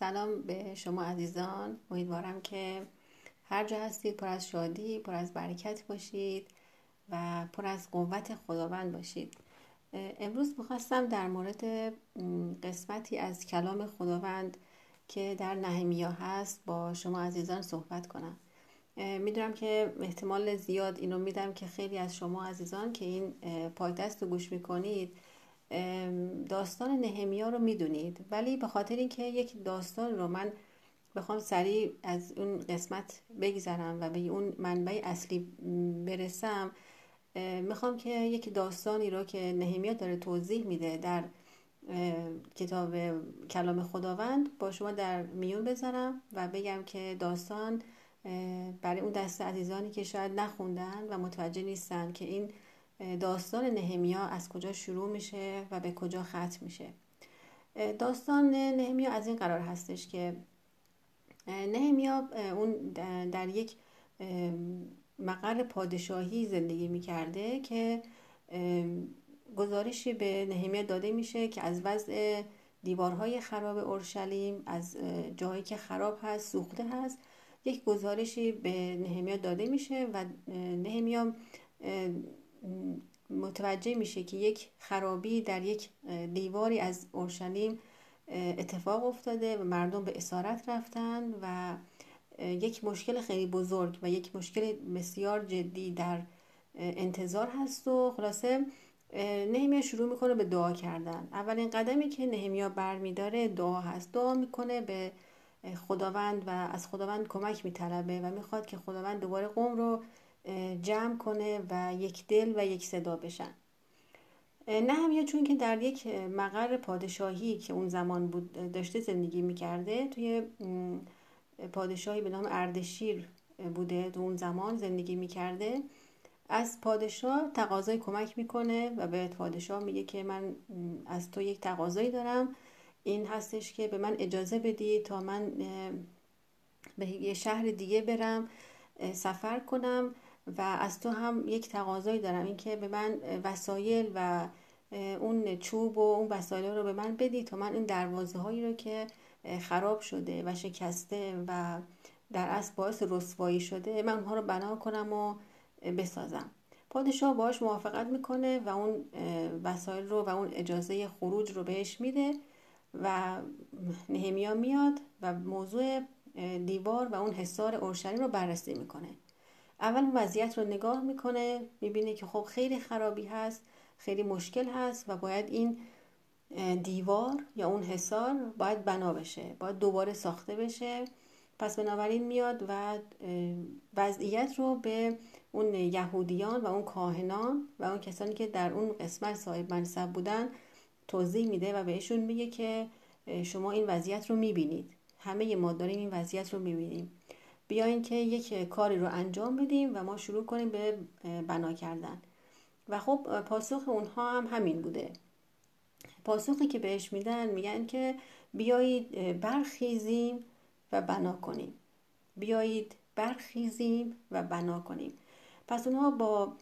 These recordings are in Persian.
سلام به شما عزیزان. امیدوارم که هر جا هستید پر از شادی پر از برکت باشید و پر از قوت خداوند باشید. امروز می‌خواستم در مورد قسمتی از کلام خداوند که در نهمیا هست با شما عزیزان صحبت کنم. می‌دونم که احتمال زیاد اینو میدم که خیلی از شما عزیزان که این پادکست رو گوش می‌کنید داستان نهمیا رو می‌دونید. ولی به خاطر اینکه یک داستان رو من بخوام سریع از اون قسمت بگذرم و به اون منبع اصلی برسم می‌خوام که یک داستانی رو که نهمیا داره توضیح میده در کتاب کلام خداوند با شما در میون بذارم و بگم که داستان برای اون دست عزیزانی که شاید نخوندن و متوجه نیستن که این داستان نهمیا از کجا شروع میشه و به کجا ختم میشه. داستان نهمیا از این قرار هستش که نهمیا اون در یک مقر پادشاهی زندگی می‌کرده که گزارشی به نهمیا داده میشه که از وضع دیوارهای خراب اورشلیم از جایی که خراب هست سوخته هست یک گزارشی به نهمیا داده میشه و نهمیا متوجه میشه که یک خرابی در یک دیواری از اورشلیم اتفاق افتاده و مردم به اسارت رفتن و یک مشکل خیلی بزرگ و یک مشکل بسیار جدی در انتظار هست و خلاصه نهمیا شروع می‌کنه به دعا کردن. اولین قدمی که نهمیا برمیداره دعا هست. دعا می‌کنه به خداوند و از خداوند کمک میطلبه و می‌خواد که خداوند دوباره قوم رو جمع کنه و یک دل و یک صدا بشن. نه هم چون که در یک مقر پادشاهی که اون زمان بود داشته زندگی می‌کرده توی پادشاهی به نام اردشیر بوده تو اون زمان زندگی می‌کرده. از پادشاه تقاضای کمک می‌کنه و به پادشاه میگه که من از تو یک تقاضایی دارم. این هستش که به من اجازه بدی تا من به یه شهر دیگه برم سفر کنم. و از تو هم یک تقاضایی دارم اینکه به من وسایل و اون چوب و اون وسایل رو به من بدی تا من این دروازه هایی رو که خراب شده و شکسته و در اصل باعث رسوایی شده من اونها رو بنا کنم و بسازم. پادشاه باش موافقت می‌کنه و اون وسایل رو و اون اجازه خروج رو بهش میده و نهمیا میاد و موضوع دیوار و اون حصار اورشلیم رو بررسی می‌کنه. اول وضعیت رو نگاه می‌کنه می‌بینه که خب خیلی خرابی هست خیلی مشکل هست و باید این دیوار یا اون حصار باید بنا بشه باید دوباره ساخته بشه. پس بنابراین میاد و وضعیت رو به اون یهودیان و اون کاهنان و اون کسانی که در اون قسمت صاحب منصب بودن توضیح میده و بهشون میگه که شما این وضعیت رو می‌بینید. همه ما داریم این وضعیت رو می‌بینیم. بیاین که یک کاری رو انجام بدیم و ما شروع کنیم به بنا کردن. و خب پاسخ اونها هم همین بوده. پاسخی که بهش میدن میگن که بیایید برخیزیم و بنا کنیم. بیایید برخیزیم و بنا کنیم. پس اونها با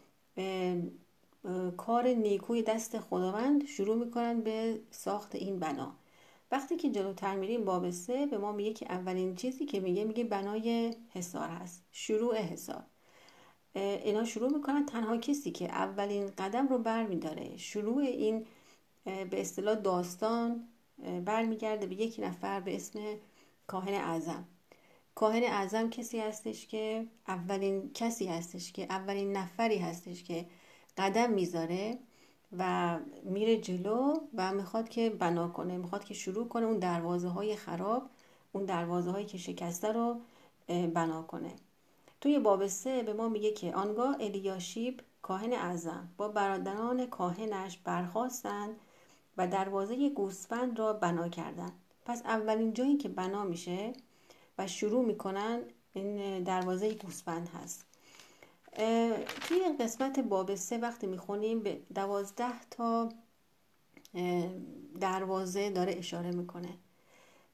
کار نیکوی دست خداوند شروع می‌کنن به ساخت این بنا. وقتی که جلوتر میریم باب سه به ما میگه که اولین چیزی که میگه میگه بنای حصار هست شروع حصار. اینا شروع می‌کنن تنها کسی که اولین قدم رو بر میداره شروع این به اصطلاح داستان برمیگرده به یک نفر به اسم کاهن اعظم. کاهن اعظم کسی هستش که اولین کسی هستش که اولین نفری هستش که قدم می‌ذاره. و میره جلو و می‌خواد که بنا کنه می‌خواد که شروع کنه اون دروازه های خراب اون دروازه هایی که شکسته رو بنا کنه. توی باب سه به ما میگه که آنگاه الیاشیب کاهن اعظم با برادران کاهنش برخواستند و دروازه گوسفند را بنا کردند. پس اولین جایی که بنا میشه و شروع می‌کنن این دروازه گوسفند هست. توی قسمت باب سه وقتی می‌خونیم به دوازده تا دروازه داره اشاره می‌کنه.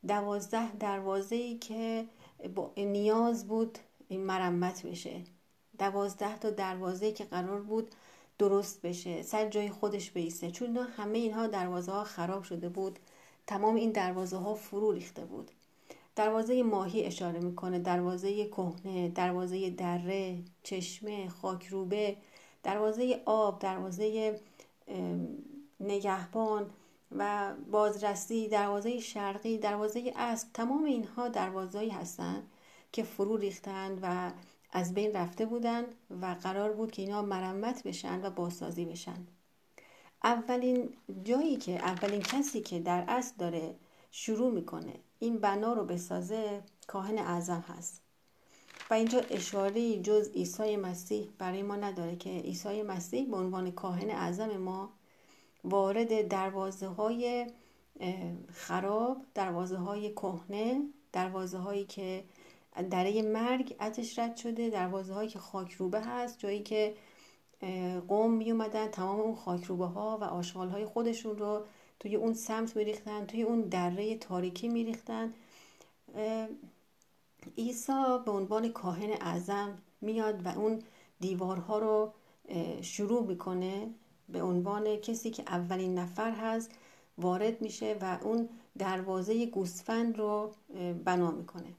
دوازده دروازه ای که نیاز بود این مرمت بشه. دوازده تا دروازه که قرار بود درست بشه سر جای خودش بیسته. چون همه اینها دروازه ها خراب شده بود. تمام این دروازه ها فرو ریخته بود. دروازه ماهی اشاره می‌کنه دروازه کهنه دروازه دره چشمه خاکروبه دروازه آب دروازه نگهبان و بازرسی دروازه شرقی دروازه اسب. تمام اینها دروازهایی هستند که فرو ریختند و از بین رفته بودند و قرار بود که اینها مرمت بشن و بازسازی بشن. اولین جایی که اولین کسی که در اصل داره شروع می‌کنه این بنا رو بسازه کاهن اعظم هست. و اینجا اشاره جز عیسی مسیح برای ما نداره که عیسی مسیح به عنوان کاهن اعظم ما وارد دروازه های خراب دروازه های کهنه دروازه هایی که دره مرگ ازش رد شده دروازه هایی که خاکروبه هست جایی که قوم می اومدن تمام اون خاکروبه ها و آشغال های خودشون رو توی اون سمت میریختن توی اون دره تاریکی میریختن. عیسی به عنوان کاهن اعظم میاد و اون دیوارها رو شروع می‌کنه به عنوان کسی که اولین نفر هست وارد میشه و اون دروازه گوسفند رو بنا می‌کنه.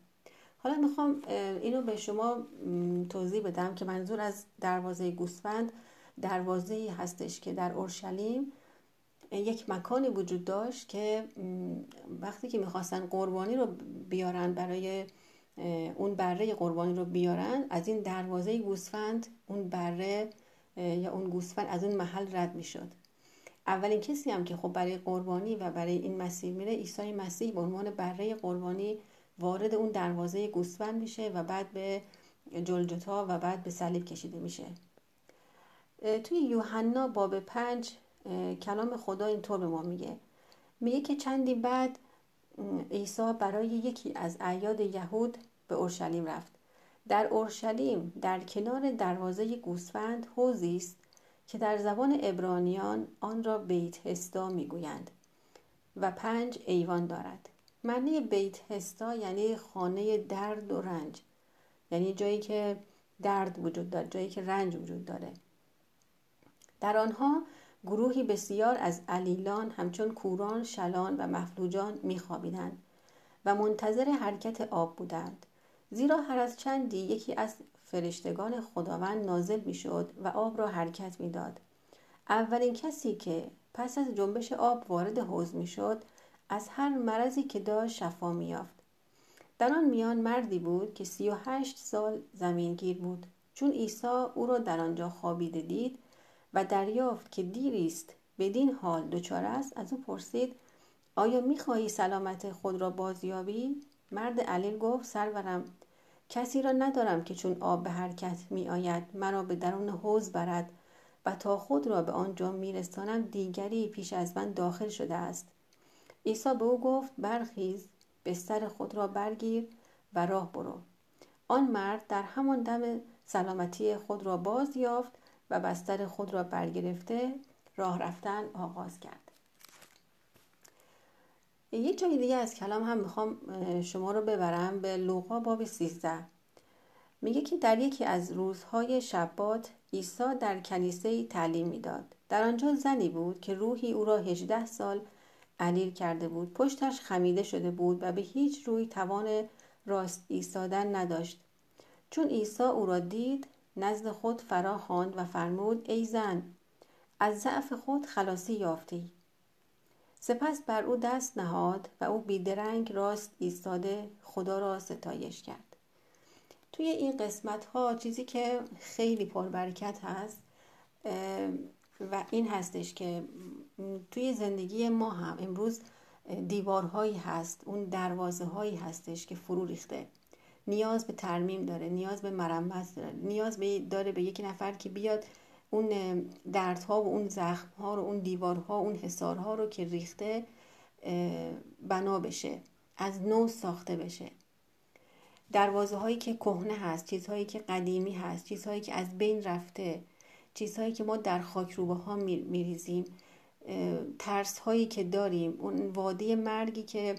حالا می‌خوام اینو به شما توضیح بدم که منظور از دروازه گوسفند دروازه هستش که در اورشلیم یک مکانی وجود داشت که وقتی که می‌خواستن قربانی رو بیارن برای اون بره قربانی رو بیارن از این دروازه گوسفند اون بره یا اون گوسفند از اون محل رد می‌شد. اولین کسی هم که خب برای قربانی و برای این مسیر میره عیسی مسیح به عنوان بره قربانی وارد اون دروازه گوسفند میشه و بعد به جلجتا و بعد به صلیب کشیده میشه. توی یوحنا باب پنج کلام خدا اینطور به ما میگه. میگه که چندی بعد عیسی برای یکی از اعیاد یهود به اورشلیم رفت. در اورشلیم در کنار دروازه گوسفند حوزی است که در زبان ابرانیان آن را بیت هستا می‌گویند و پنج ایوان دارد. معنی بیت هستا یعنی خانه درد و رنج. یعنی جایی که درد وجود داره جایی که رنج وجود داره. در آنها گروهی بسیار از علیلان همچون کوران شلان و مفلوجان میخوابیدند و منتظر حرکت آب بودند. زیرا هر از چندی یکی از فرشتگان خداوند نازل می‌شد و آب را حرکت می‌داد. اولین کسی که پس از جنبش آب وارد حوز می‌شد از هر مرضی که داشت شفا میافت در آن میان مردی بود که سی و هشت سال زمینگیر بود. چون عیسی او را در آنجا خوابیده دید و دریافت که دیری است. بدین حال دچار است. از او پرسید آیا می‌خواهی سلامت خود را بازیابی؟ مرد علیل گفت سرورم کسی را ندارم که چون آب به حرکت می آید مرا به درون حوز برد و تا خود را به آنجا میرسانم دیگری پیش از من داخل شده است. عیسی به او گفت برخیز بستر خود را برگیر و راه برو. آن مرد در همان دم سلامتی خود را باز یافت و بستر خود را برگرفته راه رفتن آغاز کرد. یک جای دیگه از کلام هم می‌خوام شما رو ببرم به لوقا باب 13 میگه که در یکی از روزهای شبات عیسی در کلیسه تعلیم می‌داد. در آنجا زنی بود که روحی او را 18 سال علیل کرده بود. پشتش خمیده شده بود و به هیچ روی توان راست ایستادن نداشت. چون عیسی او را دید نزد خود فرا خواند و فرمود ای زن از ضعف خود خلاصی یافتی. سپس بر او دست نهاد و او بیدرنگ راست ایستاده خدا را ستایش کرد. توی این قسمت ها چیزی که خیلی پربرکت هست و این هستش که توی زندگی ما هم امروز دیوارهایی هست اون دروازه هایی هستش که فرو ریخته. نیاز به ترمیم داره نیاز به مرمت داره نیاز به داره به یک نفر که بیاد اون دردها و اون زخمها رو اون دیوارها اون حسارها رو که ریخته بنا بشه از نو ساخته بشه. دروازه هایی که کهنه هست چیزهایی که قدیمی هست چیزهایی که از بین رفته چیزهایی که ما در خاک روبه ها میریزیم ترس هایی که داریم اون واده مرگی که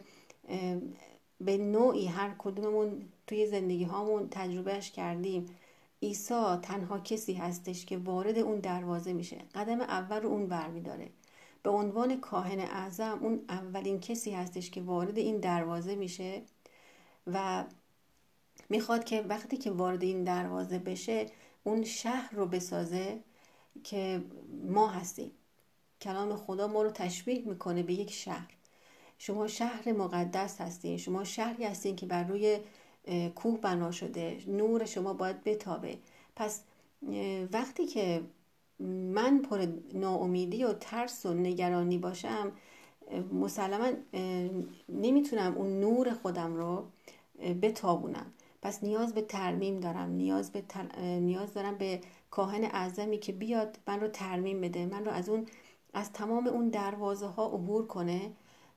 به نوعی هر کدوممون توی زندگی هامون تجربهش کردیم. عیسی تنها کسی هستش که وارد اون دروازه میشه. قدم اول رو اون برمیداره به عنوان کاهن اعظم اون اولین کسی هستش که وارد این دروازه میشه و می‌خواد که وقتی که وارد این دروازه بشه اون شهر رو بسازه که ما هستیم. کلام خدا ما رو تشبیه می‌کنه به یک شهر. شما شهر مقدس هستین. شما شهری هستین که بر روی کوه بنا شده نور شما باید بتابه. پس وقتی که من پر ناامیدی و ترس و نگرانی باشم مسلما نمی‌تونم اون نور خودم رو بتابونم. پس نیاز به ترمیم دارم نیاز, به نیاز دارم به کاهن اعظمی که بیاد من رو ترمیم بده من رو از اون از تمام اون دروازه ها عبور کنه.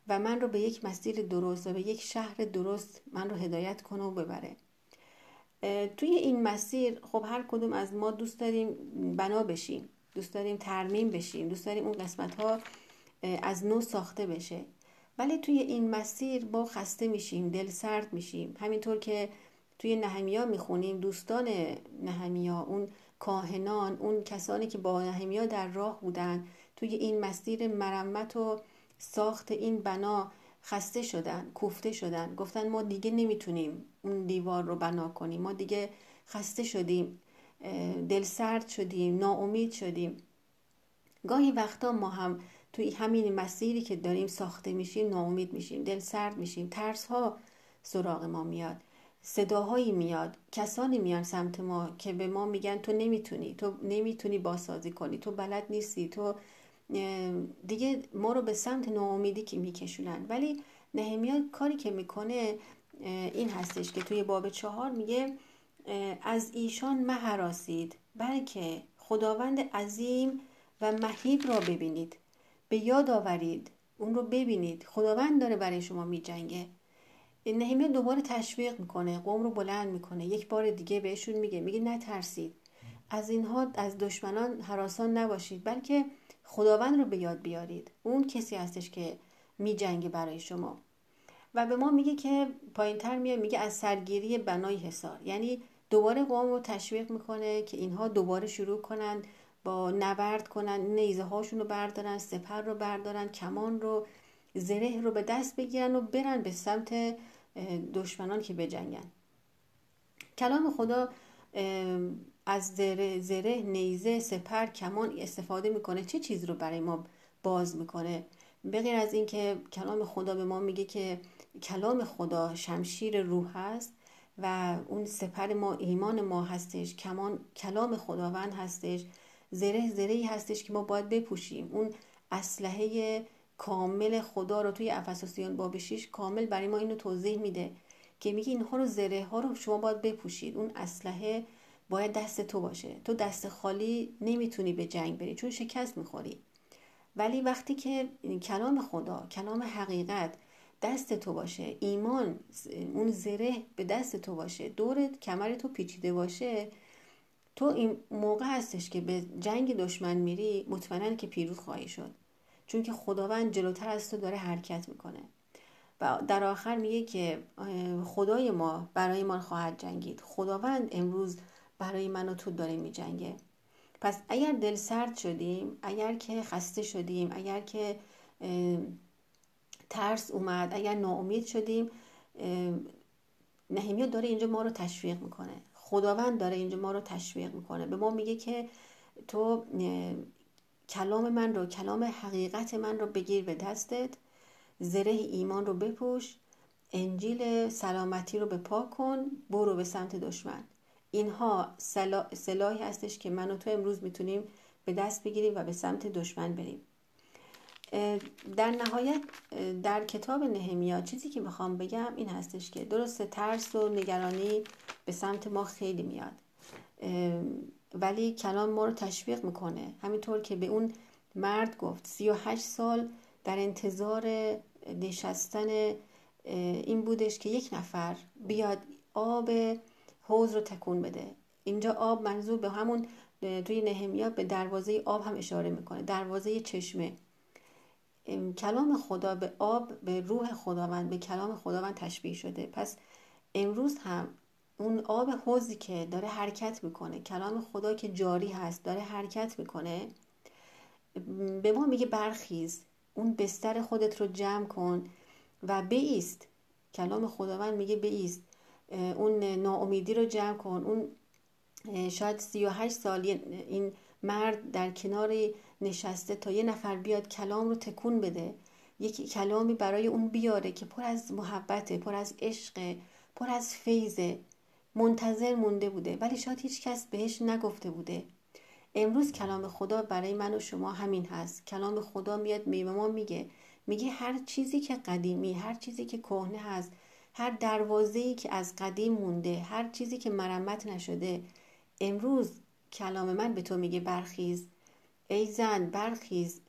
و من رو به یک مسیر درست و به یک شهر درست من رو هدایت کنه و ببره. توی این مسیر خب هر کدوم از ما دوست داریم بنا بشیم دوست داریم ترمیم بشیم دوست داریم اون قسمت ها از نو ساخته بشه. ولی توی این مسیر با خسته میشیم دل سرد میشیم. همینطور که توی نهمیا می‌خونیم دوستان نهمیا اون کاهنان اون کسانی که با نهمیا در راه بودن توی این مسیر مرمت و ساخت این بنا خسته شدن کوفته شدن. گفتن ما دیگه نمی‌تونیم اون دیوار رو بنا کنیم. ما دیگه خسته شدیم دل سرد شدیم ناامید شدیم. گاهی وقتا ما هم توی همین مسیری که داریم ساخته میشیم ناامید میشیم دل سرد میشیم. ترس ها سراغ ما میاد. صداهایی میاد. کسانی میان سمت ما که به ما میگن تو نمی‌تونی تو نمی‌تونی باسازی کنی تو بلد نیستی تو دیگه ما رو به سمت ناامیدی که میکشونن. ولی نهمیا کاری که می‌کنه این هستش که توی باب چهار میگه از ایشان مهراسید بلکه خداوند عظیم و مهیب را ببینید. به یاد آورید اون رو ببینید. خداوند داره برای شما میجنگه. نهیمه دوباره تشویق می‌کنه قوم رو بلند می‌کنه. یک بار دیگه بهشون میگه میگه نترسید. از اینها از دشمنان حراسان نباشید بلکه خداوند رو به یاد بیارید. اون کسی هستش که میجنگه برای شما. و به ما میگه که پایین تر میاد میگه از سرگیری بنای حصار. یعنی دوباره قوم رو تشویق می‌کنه که اینها دوباره شروع کنن با نبرد کنن نیزه هاشون رو بردارن سپر رو بردارن کمان رو زره رو به دست بگیرن و برن به سمت دشمنان که بجنگن. کلام خدا از زره, زره نیزه سپر کمان استفاده می‌کنه. چه چیز رو برای ما باز می‌کنه؟ به غیر از اینکه کلام خدا به ما میگه که کلام خدا شمشیر روح هست و اون سپر ما ایمان ما هستش کمان کلام خداوند هستش زره زره هستش که ما باید بپوشیم. اون اسلحه کامل خدا رو توی افساسیان باب 6 کامل برای ما اینو توضیح میده که میگه اینها رو زره ها رو شما باید بپوشید. اون اسلحه باید دست تو باشه. تو دست خالی نمی‌تونی به جنگ بری چون شکست می‌خوری. ولی وقتی که کلام خدا کلام حقیقت دست تو باشه ایمان اون زره به دست تو باشه دورت کمر تو پیچیده باشه تو این موقع هستش که به جنگ دشمن میری مطمئنا که پیروز خواهی شد. چون که خداوند جلوتر از تو داره حرکت می‌کنه. و در آخر میگه که خدای ما برای ما خواهد جنگید. خداوند امروز برای من و تو داره میجنگه. پس اگر دل سرد شدیم اگر که خسته شدیم اگر که ترس اومد اگر ناامید شدیم نهمیا داره اینجا ما رو تشویق می‌کنه. خداوند داره اینجا ما رو تشویق می‌کنه. به ما میگه که تو کلام من رو کلام حقیقت من رو بگیر به دستت. زره ایمان رو بپوش. انجیل سلامتی رو به پا کن. برو به سمت دشمن. اینها سلاحی هستش که من و تو امروز می‌تونیم به دست بگیریم و به سمت دشمن بریم. در نهایت در کتاب نهمیا چیزی که می‌خوام بگم این هستش که درست ترس و نگرانی به سمت ما خیلی میاد. ولی کلام ما رو تشویق می‌کنه. همینطور که به اون مرد گفت سی و هشت سال در انتظار نشستن این بودش که یک نفر بیاد آب حوز رو تکون بده. اینجا آب منظور به همون توی نهمیا به دروازه آب هم اشاره می‌کنه. دروازه چشمه. کلام خدا به آب به روح خداوند به کلام خداوند تشبیه شده. پس امروز هم اون آب حوزی که داره حرکت می‌کنه کلام خدا که جاری هست داره حرکت می‌کنه به ما میگه برخیز. اون بستر خودت رو جمع کن و بیست. کلام خداوند میگه بیست. اون ناامیدی رو جمع کن. اون شاید 38 سال این مرد در کنار نشسته تا یه نفر بیاد کلام رو تکون بده. یک کلامی برای اون بیاره که پر از محبته پر از عشق پر از فیضه. منتظر مونده بوده ولی شاید هیچ کس بهش نگفته بوده. امروز کلام خدا برای من و شما همین هست. کلام خدا میاد می ما میگه. میگه هر چیزی که قدیمی هر چیزی که کهنه هست هر دروازه‌ای که از قدیم مونده هر چیزی که مرمت نشده امروز کلام من به تو میگه برخیز. ای زن برخیز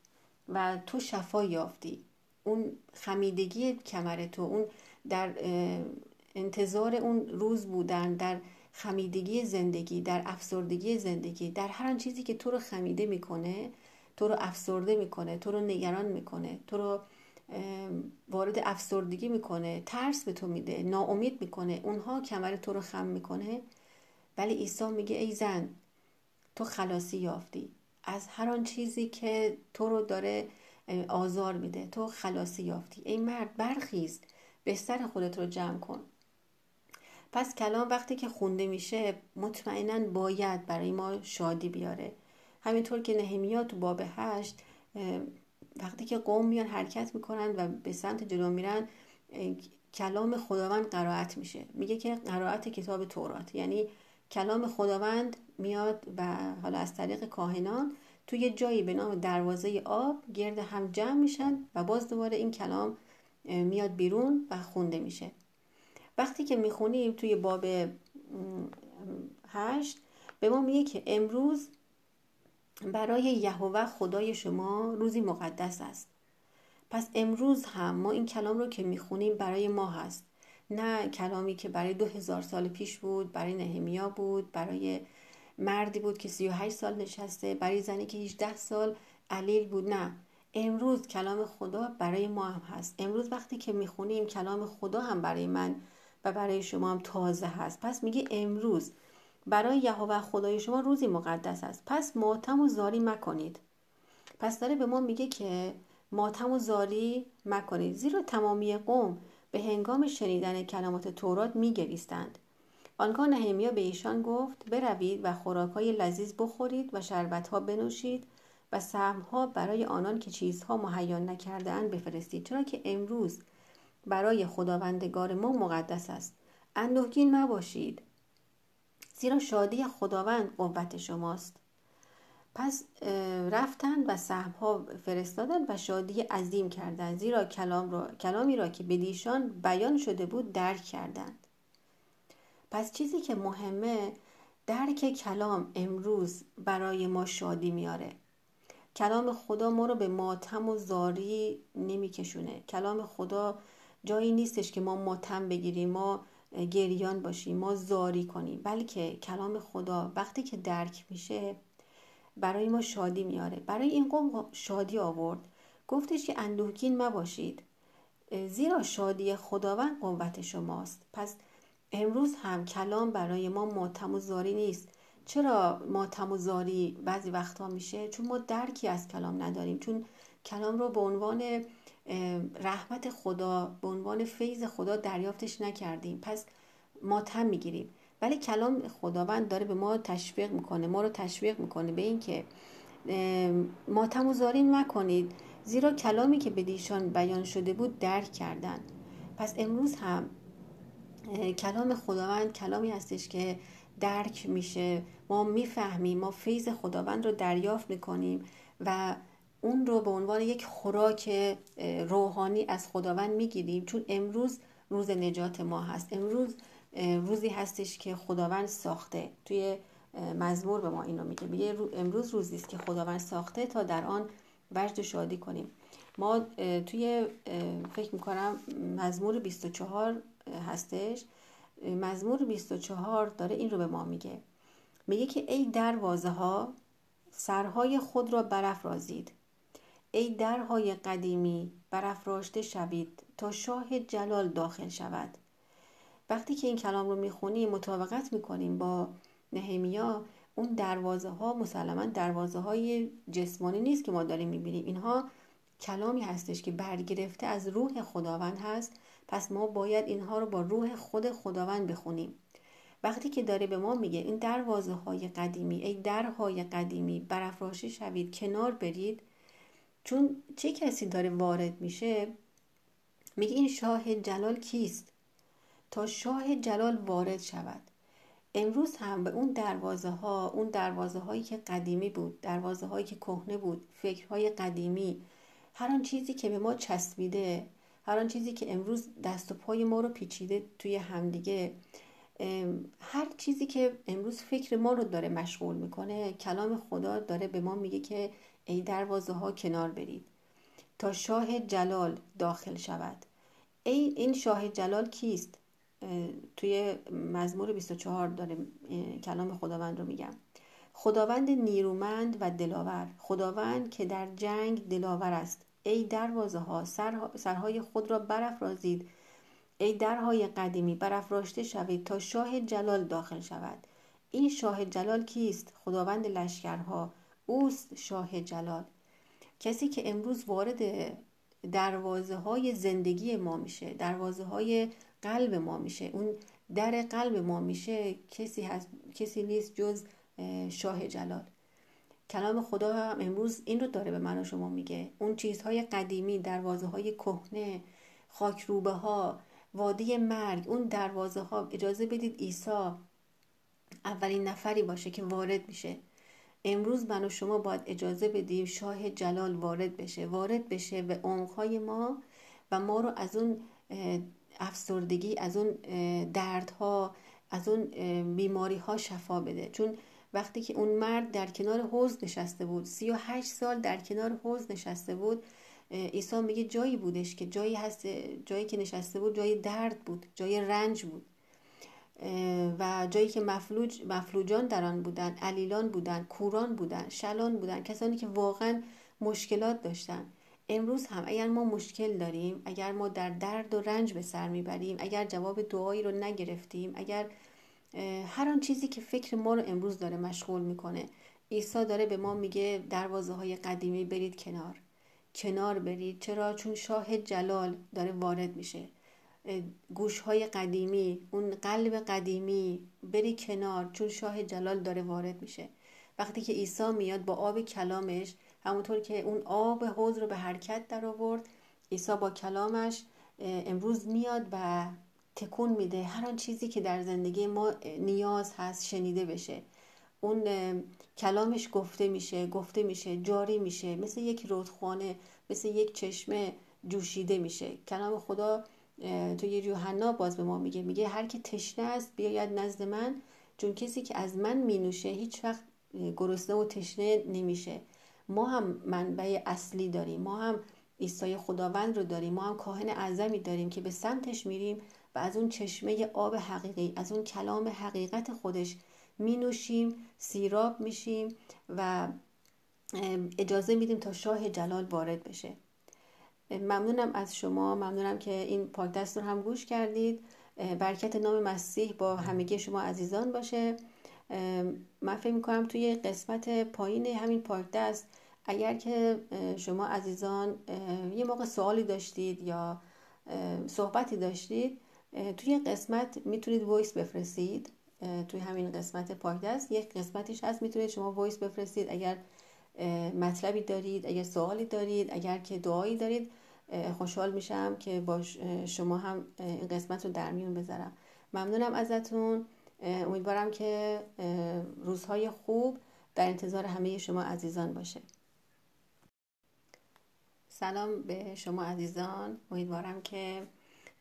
و تو شفا یافتی. اون خمیدگی کمر تو اون در انتظار اون روز بودن در خمیدگی زندگی در افسردگی زندگی در هر چیزی که تو رو خمیده می‌کنه تو رو افسرده می‌کنه تو رو نگران می‌کنه تو رو وارد افسردگی می‌کنه ترس به تو میده ناامید می‌کنه اونها کمر تو رو خم می‌کنه. ولی عیسی میگه ای زن تو خلاصی یافتی. از هر آن چیزی که تو رو داره آزار میده تو خلاصی یافتی. ای مرد برخیز بستر خودت رو جمع کن. پس کلام وقتی که خونده میشه مطمئنا باید برای ما شادی بیاره. همینطور که نهمیا تو باب هشت وقتی که قوم میان حرکت می‌کنن و به سمت جلو میرن کلام خداوند قرائت میشه. میگه که قرائت کتاب تورات. یعنی کلام خداوند میاد و حالا از طریق کاهنان توی جایی به نام دروازه آب گرد هم جمع میشن و باز دوباره این کلام میاد بیرون و خونده میشه. وقتی که می‌خونیم توی باب هشت به ما میگه که امروز برای یهوه خدای شما روزی مقدس است. پس امروز هم ما این کلام رو که می‌خونیم برای ما هست. نه کلامی که برای دو هزار سال پیش بود برای نهمیا بود برای مردی بود که 38 سال نشسته برای زنی که 18 سال علیل بود. نه امروز کلام خدا برای ما هم هست. امروز وقتی که می‌خونیم کلام خدا هم برای من و برای شما هم تازه هست. پس میگه امروز برای یهوه خدای شما روزی مقدس است. پس ماتم و زاری مکنید. پس داره به ما میگه که ماتم و زاری مکنید. زیرا تمامی قوم به هنگام شنیدن کلمات تورات میگریستند. آنگاه نهمیا به ایشان گفت بروید و خوراکهای لذیذ بخورید و شربتها بنوشید و سهمها برای آنان که چیزها مهیا نکردهاند بفرستید. چرا که امروز برای خداوندگار ما مقدس است. اندوهگین مباشید. زیرا شادی خداوند قوت شماست. پس رفتند و سهمها فرستادند و شادی عظیم کردند زیرا کلام را، کلامی را که به دیشان بیان شده بود درک کردند. پس چیزی که مهمه درک کلام امروز برای ما شادی میاره. کلام خدا ما رو به ماتم و زاری نمیکشونه. کلام خدا جایی نیستش که ما ماتم بگیریم. ما گریان باشیم ما زاری کنیم. بلکه کلام خدا وقتی که درک میشه برای ما شادی میاره. برای این قوم شادی آورد. گفتش که اندوهگین مباشید. زیرا شادی خداوند قوت شماست. پس امروز هم کلام برای ما ماتم و زاری نیست. چرا ماتم و زاری بعضی وقتها میشه؟ چون ما درکی از کلام نداریم. چون کلام رو به عنوان رحمت خدا به عنوان فیض خدا دریافتش نکردیم. پس ماتم می‌گیریم. ولی کلام خداوند داره به ما تشویق می‌کنه ما رو تشویق می‌کنه به اینکه ماتم و زارین مکنید زیرا کلامی که به دیشان بیان شده بود درک کردن. پس امروز هم کلام خداوند کلامی هستش که درک میشه. ما می‌فهمیم ما فیض خداوند رو دریافت می‌کنیم و اون رو به عنوان یک خوراک روحانی از خداوند می‌گیریم. چون امروز روز نجات ما هست. امروز روزی هستش که خداوند ساخته. توی مزمور به ما اینو میگه. میگه امروز روزی است که خداوند ساخته تا در آن وجد شادی کنیم. ما توی فکر می‌کنم مزمور 24 هستش. مزمور 24 داره این رو به ما میگه. میگه که ای دروازه ها سرهای خود را برافرازید. ای درهای قدیمی برافراشته شوید تا شاه جلال داخل شود. وقتی که این کلام رو می‌خونیم مطابقت می‌کنیم با نهمیا. اون دروازه ها مسلما دروازه های جسمانی نیست که ما داریم می‌بینیم. اینها کلامی هستش که برگرفته از روح خداوند هست. پس ما باید اینها رو با روح خود خداوند بخونیم. وقتی که داره به ما میگه این دروازه های قدیمی ای درهای قدیمی برافراشته شوید کنار برید. چون چه کسی داره وارد میشه؟ میگه این شاه جلال کیست؟ تا شاه جلال وارد شود. امروز هم به اون دروازه ها اون دروازه هایی که قدیمی بود دروازه هایی که کهنه بود فکرهای قدیمی هر آن چیزی که به ما چسبیده هر آن چیزی که امروز دست و پای ما رو پیچیده توی همدیگه هر چیزی که امروز فکر ما رو داره مشغول می‌کنه کلام خدا داره به ما میگه که ای دروازه ها کنار برید تا شاه جلال داخل شود. ای این شاه جلال کیست؟ توی مزمور 24 داره کلام خداوند رو میگم. خداوند نیرومند و دلاور. خداوند که در جنگ دلاور است. ای دروازه ها سرهای خود را برافرازید. ای درهای قدیمی برافراشته شوید تا شاه جلال داخل شود. این شاه جلال کیست؟ خداوند لشکرها. اوست شاه جلال. کسی که امروز وارد دروازه های زندگی ما میشه دروازه های قلب ما میشه اون در قلب ما میشه کسی, هست، کسی نیست جز شاه جلال. کلام خدا هم امروز این رو داره به من و شما میگه. اون چیزهای قدیمی دروازه های کهنه خاکروبه ها وادی مرگ اون دروازه ها اجازه بدید عیسی اولین نفری باشه که وارد میشه. امروز من و شما باید اجازه بدیم شاه جلال وارد بشه. وارد بشه به عمقهای ما و ما رو از اون افسردگی از اون دردها از اون بیماری ها شفا بده. چون وقتی که اون مرد در کنار حوز نشسته بود سی و هشت سال در کنار حوز نشسته بود عیسی میگه جایی بودش که جایی هست جایی که نشسته بود جای درد بود جای رنج بود. و جایی که مفلوج مفلوجان در آن بودن علیلان بودن کوران بودن شلان بودن کسانی که واقعا مشکلات داشتن امروز هم اگر ما مشکل داریم اگر ما در درد و رنج به سر می‌بریم اگر جواب دعایی رو نگرفتیم اگر هر آن چیزی که فکر ما رو امروز داره مشغول می‌کنه عیسی داره به ما میگه دروازه های قدیمی برید کنار. کنار برید چرا؟ چون شاه جلال داره وارد میشه. گوش های قدیمی اون قلب قدیمی بری کنار چون شاه جلال داره وارد میشه. وقتی که عیسی میاد با آب کلامش همونطور که اون آب حوض رو به حرکت در آورد عیسی با کلامش امروز میاد و تکون میده. هر آن چیزی که در زندگی ما نیاز هست شنیده بشه. اون کلامش گفته میشه گفته میشه جاری میشه. مثل یک رودخانه مثل یک چشمه جوشیده میشه. کلام خدا تو یه یوحنا باز به ما میگه. میگه هر کی تشنه است بیاید نزد من. چون کسی که از من مینوشه هیچ وقت گرسنه و تشنه نمیشه. ما هم منبع اصلی داریم. ما هم عیسی خداوند رو داریم. ما هم کاهن اعظمی داریم که به سمتش میریم و از اون چشمه آب حقیقی از اون کلام حقیقت خودش می نوشیم سیراب میشیم و اجازه میدیم تا شاه جلال وارد بشه. ممنونم از شما. ممنونم که این پاکدست رو هم گوش کردید. برکت نام مسیح با همگی شما عزیزان باشه. من فکر می‌کنم توی قسمت پایین همین پاکدست اگر که شما عزیزان یه موقع سوالی داشتید یا صحبتی داشتید توی قسمت می‌تونید voice بفرستید. توی همین قسمت پادکست یک قسمتیش هست می‌تونید شما voice بفرستید. اگر مطلبی دارید اگر سوالی دارید اگر که دعایی دارید خوشحال میشم که با شما هم این قسمت رو در میون بذارم. ممنونم ازتون. امیدوارم که روزهای خوب در انتظار همه شما عزیزان باشه. سلام به شما عزیزان. امیدوارم که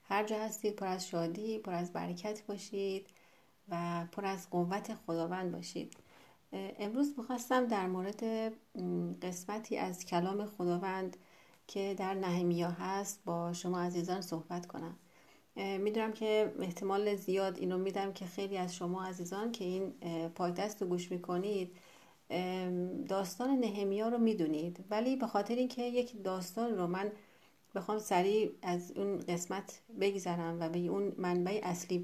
هر جا هستید پر از شادی پر از برکت باشید و پر از قوت خداوند باشید. امروز می‌خواستم در مورد قسمتی از کلام خداوند که در نهمیا هست با شما عزیزان صحبت کنم. می‌دونم که احتمال زیاد اینو میدم که خیلی از شما عزیزان که این پایدست رو گوش می‌کنید داستان نهمیا رو می‌دونید. ولی به خاطر اینکه یک داستان رو من بخوام سریع از اون قسمت بگذرم و به اون منبع اصلی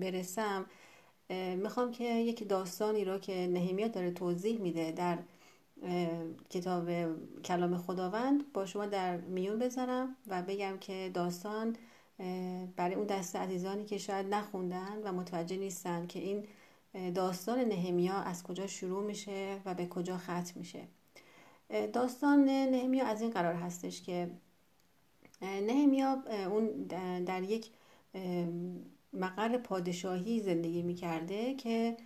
برسم می‌خوام که یک داستانی رو که نهمیا داره توضیح میده در کتاب کلام خداوند با شما در میون بذارم و بگم که داستان برای اون دست عزیزانی که شاید نخوندن و متوجه نیستن که این داستان نهمیا از کجا شروع میشه و به کجا ختم میشه. داستان نهمیا از این قرار هستش که نهمیا اون در یک مقر پادشاهی زندگی می‌کرده که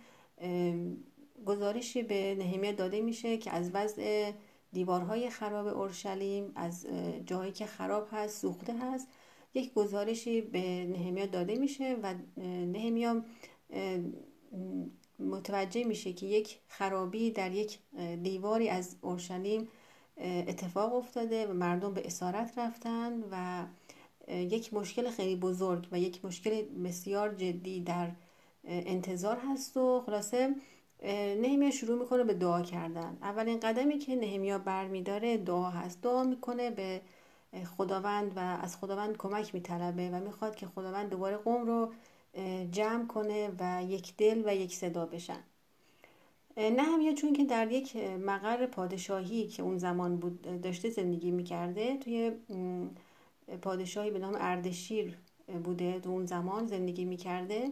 گزارشی به نهمیا داده میشه که از وضع دیوارهای خراب اورشلیم از جایی که خراب هست سوخته هست. یک گزارشی به نهمیا داده میشه و نهمیا متوجه میشه که یک خرابی در یک دیواری از اورشلیم اتفاق افتاده و مردم به اسارت رفتن و یک مشکل خیلی بزرگ و یک مشکل بسیار جدی در انتظار هست و خلاصه نهمیا شروع می‌کنه به دعا کردن. اولین قدمی که نهمیا برمیداره دعا هست. دعا می‌کنه به خداوند و از خداوند کمک میطلبه و می‌خواد که خداوند دوباره قوم رو جمع کنه و یک دل و یک صدا بشن. نهمیا چون که در یک مقر پادشاهی که اون زمان بود داشته زندگی می‌کرده توی پادشاهی به نام اردشیر بوده تو اون زمان زندگی می‌کرده.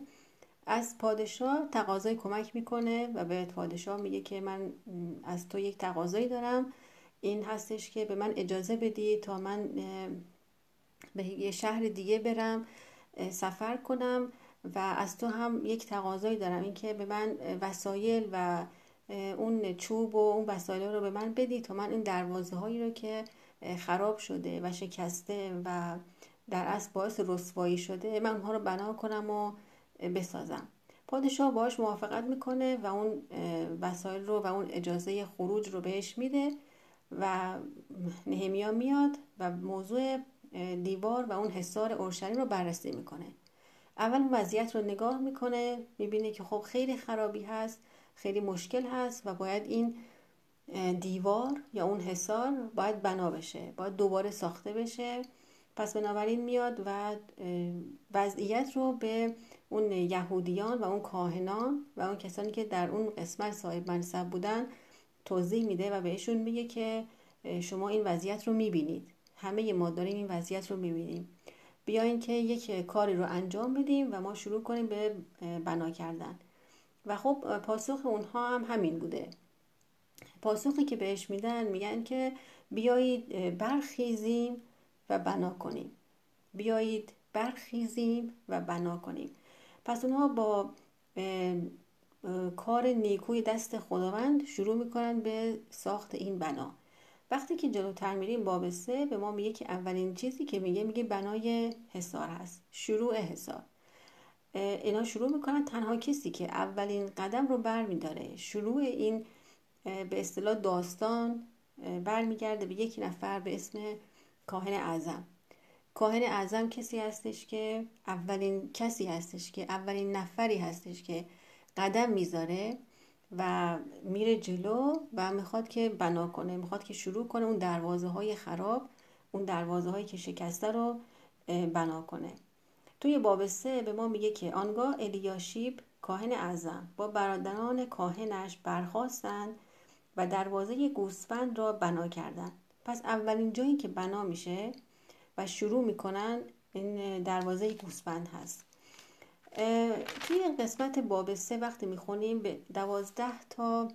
از پادشاه تقاضای کمک می‌کنه و به پادشاه میگه که من از تو یک تقاضایی دارم. این هستش که به من اجازه بدی تا من به یه شهر دیگه برم سفر کنم و از تو هم یک تقاضایی دارم. اینکه به من وسایل و اون چوب و اون وسایل رو به من بدی تا من این دروازه هایی رو که خراب شده و شکسته و در اصل باعث رسوایی شده من اونها رو بنا کنم و بسازم. پادشاه باش موافقت می‌کنه و اون وسایل رو و اون اجازه خروج رو بهش میده و نهمیا میاد و موضوع دیوار و اون حصار اورشلیم رو بررسی می‌کنه. اول وضعیت رو نگاه می‌کنه می‌بینه که خب خیلی خرابی هست خیلی مشکل هست و باید این دیوار یا اون حصار باید بنا بشه باید دوباره ساخته بشه. پس بنابراین میاد و وضعیت رو به اون یهودیان و اون کاهنان و اون کسانی که در اون قسمت صاحب منصب بودن توضیح میده و بهشون میگه که شما این وضعیت رو می‌بینید. همه ما داریم این وضعیت رو می‌بینیم. بیاین که یک کاری رو انجام بدیم و ما شروع کنیم به بنا کردن. و خب پاسخ اونها هم همین بوده. پاسخی که بهش میدن میگن که بیایید برخیزیم و بنا کنیم. بیایید برخیزیم و بنا کنیم. پس اونها با کار نیکوی دست خداوند شروع می‌کنن به ساخت این بنا. وقتی که جلوتر میریم باب سه به ما میگه که اولین چیزی که میگه میگه بنای حصار هست شروع حصار. اینا شروع می‌کنن تنها کسی که اولین قدم رو بر میداره شروع این به اصطلاح داستان برمیگرده به یک نفر به اسم کاهن اعظم. کاهن اعظم کسی هستش که اولین کسی هستش که اولین نفری هستش که قدم می‌ذاره و میره جلو و می‌خواد که بنا کنه می‌خواد که شروع کنه اون دروازه های خراب اون دروازه هایی که شکسته رو بنا کنه. توی باب سه به ما میگه که آنگاه الیاشیب کاهن اعظم با برادران کاهنش برخواستند و دروازه گوسفند را بنا کردند. پس اولین جایی که بنا میشه و شروع می‌کنن این دروازه گوسفند هست. توی قسمت باب سه وقتی می‌خونیم به دوازده تا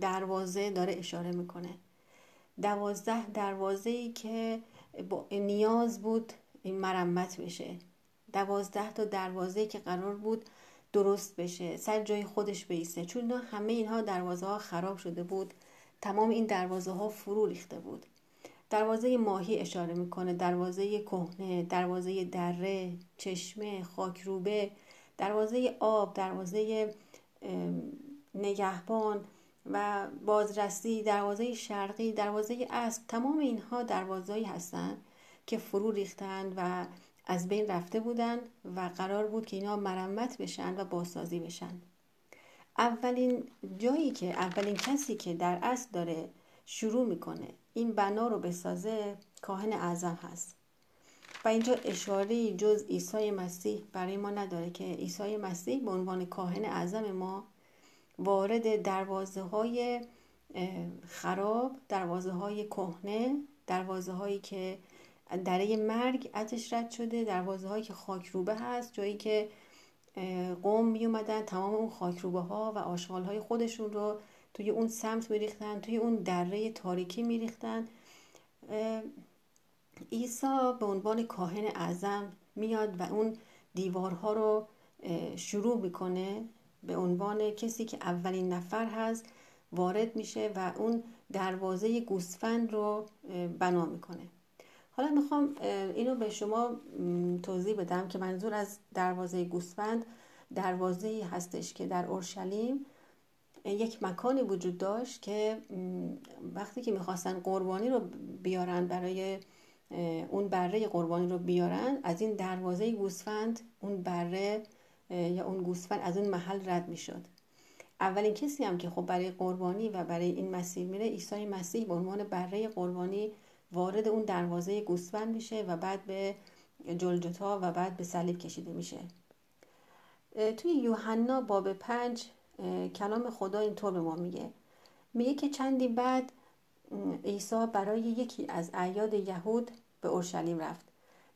دروازه داره اشاره می‌کنه. دوازده دروازه ای که نیاز بود این مرمت بشه. دوازده تا دروازه که قرار بود درست بشه سر جای خودش بیسته. چون همه اینها دروازه ها خراب شده بود. تمام این دروازه ها فرو ریخته بود. دروازه ماهی اشاره می‌کنه دروازه کهنه دروازه دره چشمه خاکروبه دروازه آب دروازه نگهبان و بازرسی دروازه شرقی دروازه اسب. تمام اینها دروازهایی هستند که فرو ریختند و از بین رفته بودند و قرار بود که اینها مرمت بشن و بازسازی بشن. اولین جایی که اولین کسی که در اصل داره شروع می‌کنه این بنا رو بسازه کاهن اعظم هست. و اینجا اشاره جز عیسی مسیح برای ما نداره که عیسی مسیح به عنوان کاهن اعظم ما وارد دروازه های خراب دروازه های کهنه دروازه هایی که دره مرگ ازش رد شده دروازه هایی که خاک روبه هست جایی که قوم می اومدن تمام اون خاک روبه ها و آشغال های خودشون رو توی اون سمت میریختن توی اون دره تاریکی میریختن. عیسی به عنوان کاهن اعظم میاد و اون دیوارها رو شروع می‌کنه به عنوان کسی که اولین نفر هست وارد میشه و اون دروازه گوسفند رو بنا می‌کنه. حالا می‌خوام اینو به شما توضیح بدم که منظور از دروازه گوسفند دروازه هستش که در اورشلیم یک مکانی وجود داشت که وقتی که می‌خواستن قربانی رو بیارن برای اون بره قربانی رو بیارن از این دروازه گوسفند اون بره یا اون گوسفند از اون محل رد می‌شد. اولین کسی هم که خب برای قربانی و برای این مسیر میره عیسی مسیح به عنوان بره قربانی وارد اون دروازه گوسفند میشه و بعد به جلجتا و بعد به صلیب کشیده میشه. توی یوحنا باب پنج کلام خدا اینطور به ما میگه. میگه که چندی بعد عیسی برای یکی از اعیاد یهود به اورشلیم رفت.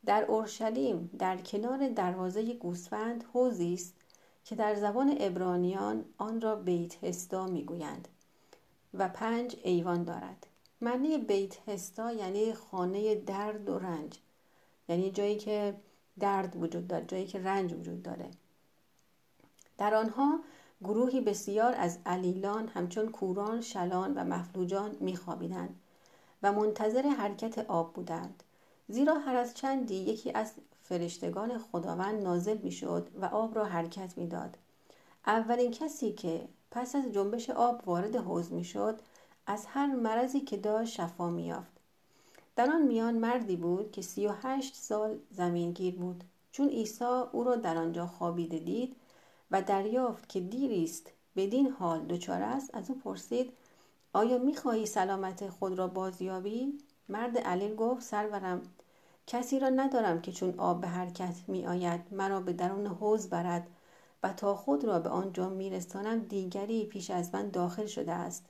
در اورشلیم در کنار دروازه گوسفند حوزی است که در زبان ابرانیان آن را بیت هستا می‌گویند و پنج ایوان دارد. معنی بیت هستا یعنی خانه درد و رنج. یعنی جایی که درد وجود داره جایی که رنج وجود داره. در آنها گروهی بسیار از علیلان همچون کوران شلان و مفلوجان میخوابیدند و منتظر حرکت آب بودند. زیرا هر از چندی یکی از فرشتگان خداوند نازل می‌شد و آب را حرکت می‌داد. اولین کسی که پس از جنبش آب وارد حوز می‌شد از هر مرضی که داشت شفا میافت در آن میان مردی بود که سی و هشت سال زمینگیر بود. چون عیسی او را در آنجا خوابیده دید و دریافت که دیری است. بدین حال دچار است. از او پرسید آیا می‌خواهی سلامت خود را بازیابی؟ مرد علیل گفت سرورم کسی را ندارم که چون آب به حرکت می آید مرا به درون حوز برد و تا خود را به آنجا میرسانم دیگری پیش از من داخل شده است.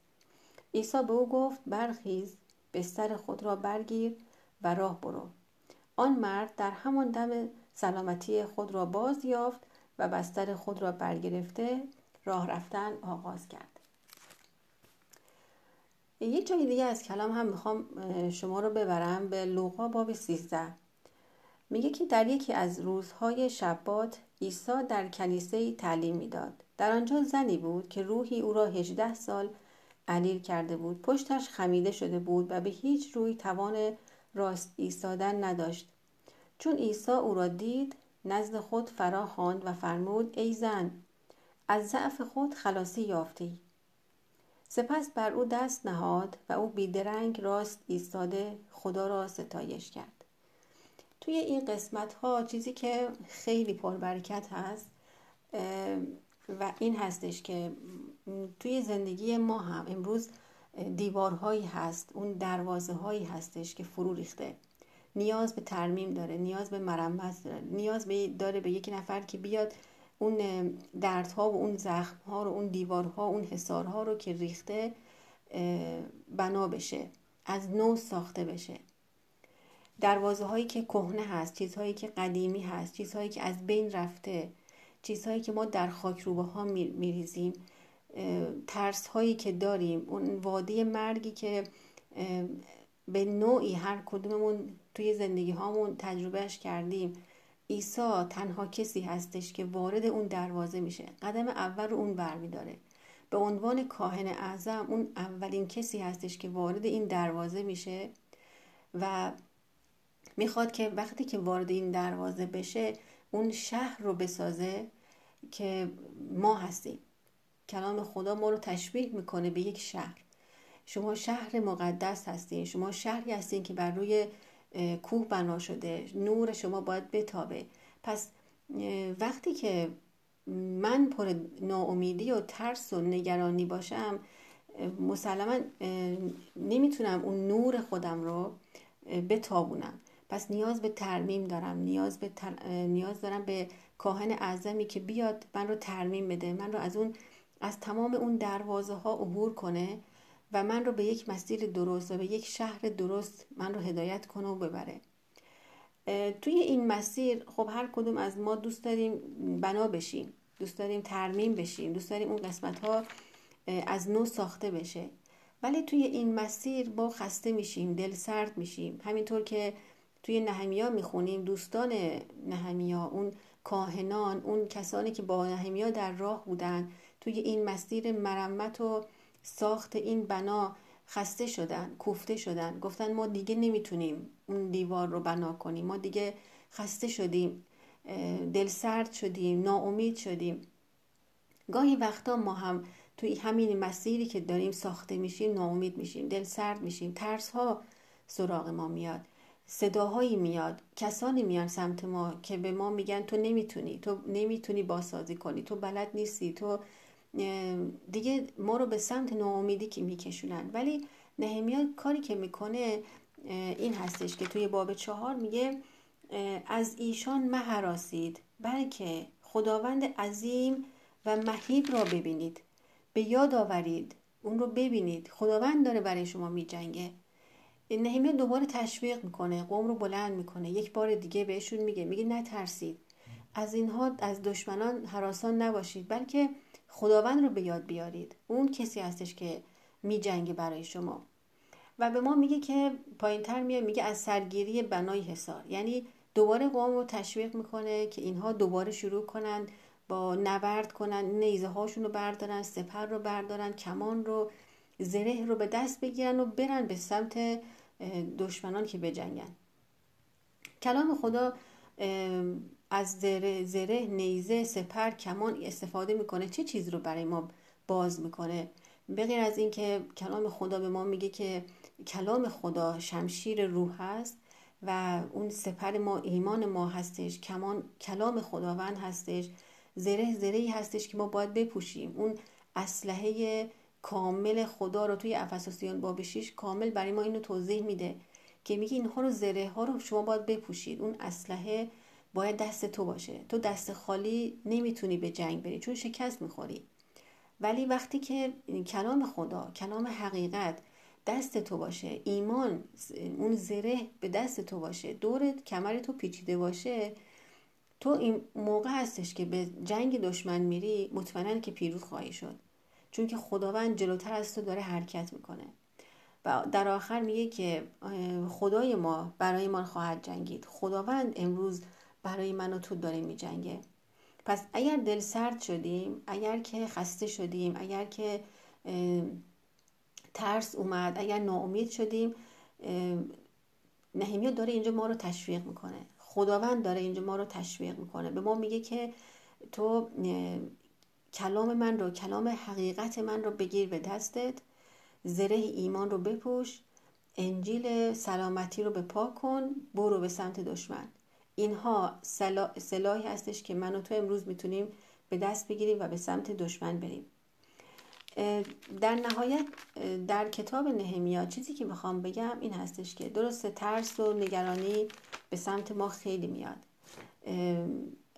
عیسی به او گفت برخیز بستر خود را برگیر و راه برو. آن مرد در همان دم سلامتی خود را باز یافت و بستر خود را برگرفته راه رفتن آغاز کرد. یک جای دیگه از کلام هم می‌خوام شما رو ببرم به لوقا باب 13 میگه که در یکی از روزهای شبات عیسی در کلیسه تعلیم می‌داد. در آنجا زنی بود که روحی او را 18 سال علیل کرده بود. پشتش خمیده شده بود و به هیچ روی توان راست ایستادن نداشت. چون عیسی او را دید نزد خود فرا خواند و فرمود ای زن از ضعف خود خلاصی یافتی. سپس بر او دست نهاد و او بیدرنگ راست ایستاده خدا را ستایش کرد. توی این قسمت ها چیزی که خیلی پربرکت هست و این هستش که توی زندگی ما هم امروز دیوارهایی هست اون دروازه هایی هستش که فرو ریخته. نیاز به ترمیم داره نیاز به مرمت داره نیاز به داره به یک نفر که بیاد اون دردها و اون زخمها رو اون دیوارها اون حسارها رو که ریخته بنا بشه از نو ساخته بشه. دروازه هایی که کهنه هست چیزهایی که قدیمی هست چیزهایی که از بین رفته چیزهایی که ما در خاک روبه ها میریزیم ترس هایی که داریم اون وادی مرگی که به نوعی هر کدوممون توی زندگی هامون تجربهش کردیم. عیسی تنها کسی هستش که وارد اون دروازه میشه. قدم اول رو اون برمیداره به عنوان کاهن اعظم اون اولین کسی هستش که وارد این دروازه میشه و می‌خواد که وقتی که وارد این دروازه بشه اون شهر رو بسازه که ما هستیم. کلام خدا ما رو تشبیه می‌کنه به یک شهر. شما شهر مقدس هستین شما شهری هستین که بر روی کوه بنا شده نور شما باید بتابه. پس وقتی که من پر ناامیدی و ترس و نگرانی باشم مسلما نمی‌تونم اون نور خودم رو بتابونم. پس نیاز به ترمیم دارم نیاز, به نیاز دارم به کاهن اعظمی که بیاد من رو ترمیم بده من رو از اون از تمام اون دروازه ها عبور کنه. و من رو به یک مسیر درست و به یک شهر درست من رو هدایت کنه و ببره. توی این مسیر خب هر کدوم از ما دوست داریم بنا بشیم دوست داریم ترمیم بشیم دوست داریم اون قسمت ها از نو ساخته بشه. ولی توی این مسیر با خسته میشیم دل سرد میشیم. همینطور که توی نهمیا می‌خونیم دوستان نهمیا اون کاهنان اون کسانی که با نهمیا در راه بودن توی این مسیر مرمت و ساخت این بنا خسته شدن کوفته شدن. گفتن ما دیگه نمی‌تونیم اون دیوار رو بنا کنیم. ما دیگه خسته شدیم دل سرد شدیم ناامید شدیم. گاهی وقتا ما هم توی همین مسیری که داریم ساخته میشیم ناامید میشیم دل سرد میشیم. ترس ها سراغ ما میاد. صداهایی میاد. کسانی میان سمت ما که به ما میگن تو نمی‌تونی تو نمی‌تونی باسازی کنی تو بلد نیستی تو دیگه ما رو به سمت ناامیدی که میکشونن. ولی نهمیا کاری که می‌کنه این هستش که توی باب چهار میگه از ایشان مهراسید بلکه خداوند عظیم و مهیب را ببینید. به یاد آورید اون رو ببینید. خداوند داره برای شما میجنگه. نهیمه دوباره تشویق می‌کنه قوم رو بلند می‌کنه. یک بار دیگه بهشون میگه میگه نترسید. از اینها از دشمنان حراسان نباشید بلکه خداوند رو به یاد بیارید. اون کسی هستش که میجنگه برای شما. و به ما میگه که پایین تر میاد میگه از سرگیری بنای حصار. یعنی دوباره قوم رو تشویق می‌کنه که اینها دوباره شروع کنن با نبرد کنن نیزه هاشون رو بردارن سپر رو بردارن کمان رو زره رو به دست بگیرن و برن به سمت دشمنان که بجنگن. کلام خدا از زره, زره نیزه سپر کمان استفاده می‌کنه. چه چیز رو برای ما باز می‌کنه؟ به غیر از اینکه کلام خدا به ما میگه که کلام خدا شمشیر روح هست و اون سپر ما ایمان ما هستش کمان کلام خداوند هستش زره زره هستش که ما باید بپوشیم. اون اسلحه کامل خدا رو توی افسوسیان باب 6 کامل برای ما اینو توضیح میده که میگه اینها رو زره ها رو شما باید بپوشید. اون اسلحه باید دست تو باشه. تو دست خالی نمی‌تونی به جنگ بری چون شکست می‌خوری. ولی وقتی که کلام خدا کلام حقیقت دست تو باشه ایمان اون زره به دست تو باشه دورت کمر تو پیچیده باشه تو این موقع هستش که به جنگ دشمن میری مطمئنا که پیروز خواهی شد. چون که خداوند جلوتر از تو داره حرکت می‌کنه. و در آخر میگه که خدای ما برای ما خواهد جنگید. خداوند امروز برای من و تو داره میجنگه. پس اگر دل سرد شدیم اگر که خسته شدیم اگر که ترس اومد اگر ناامید شدیم نهیمیا داره اینجا ما رو تشویق می‌کنه. خداوند داره اینجا ما رو تشویق می‌کنه. به ما میگه که تو کلام من رو کلام حقیقت من رو بگیر به دستت. زره ایمان رو بپوش. انجیل سلامتی رو به پا کن. برو به سمت دشمن. اینها سلاحی هستش که من و تو امروز می‌تونیم به دست بگیریم و به سمت دشمن بریم. در نهایت در کتاب نهمیا چیزی که می‌خوام بگم این هستش که درست ترس و نگرانی به سمت ما خیلی میاد.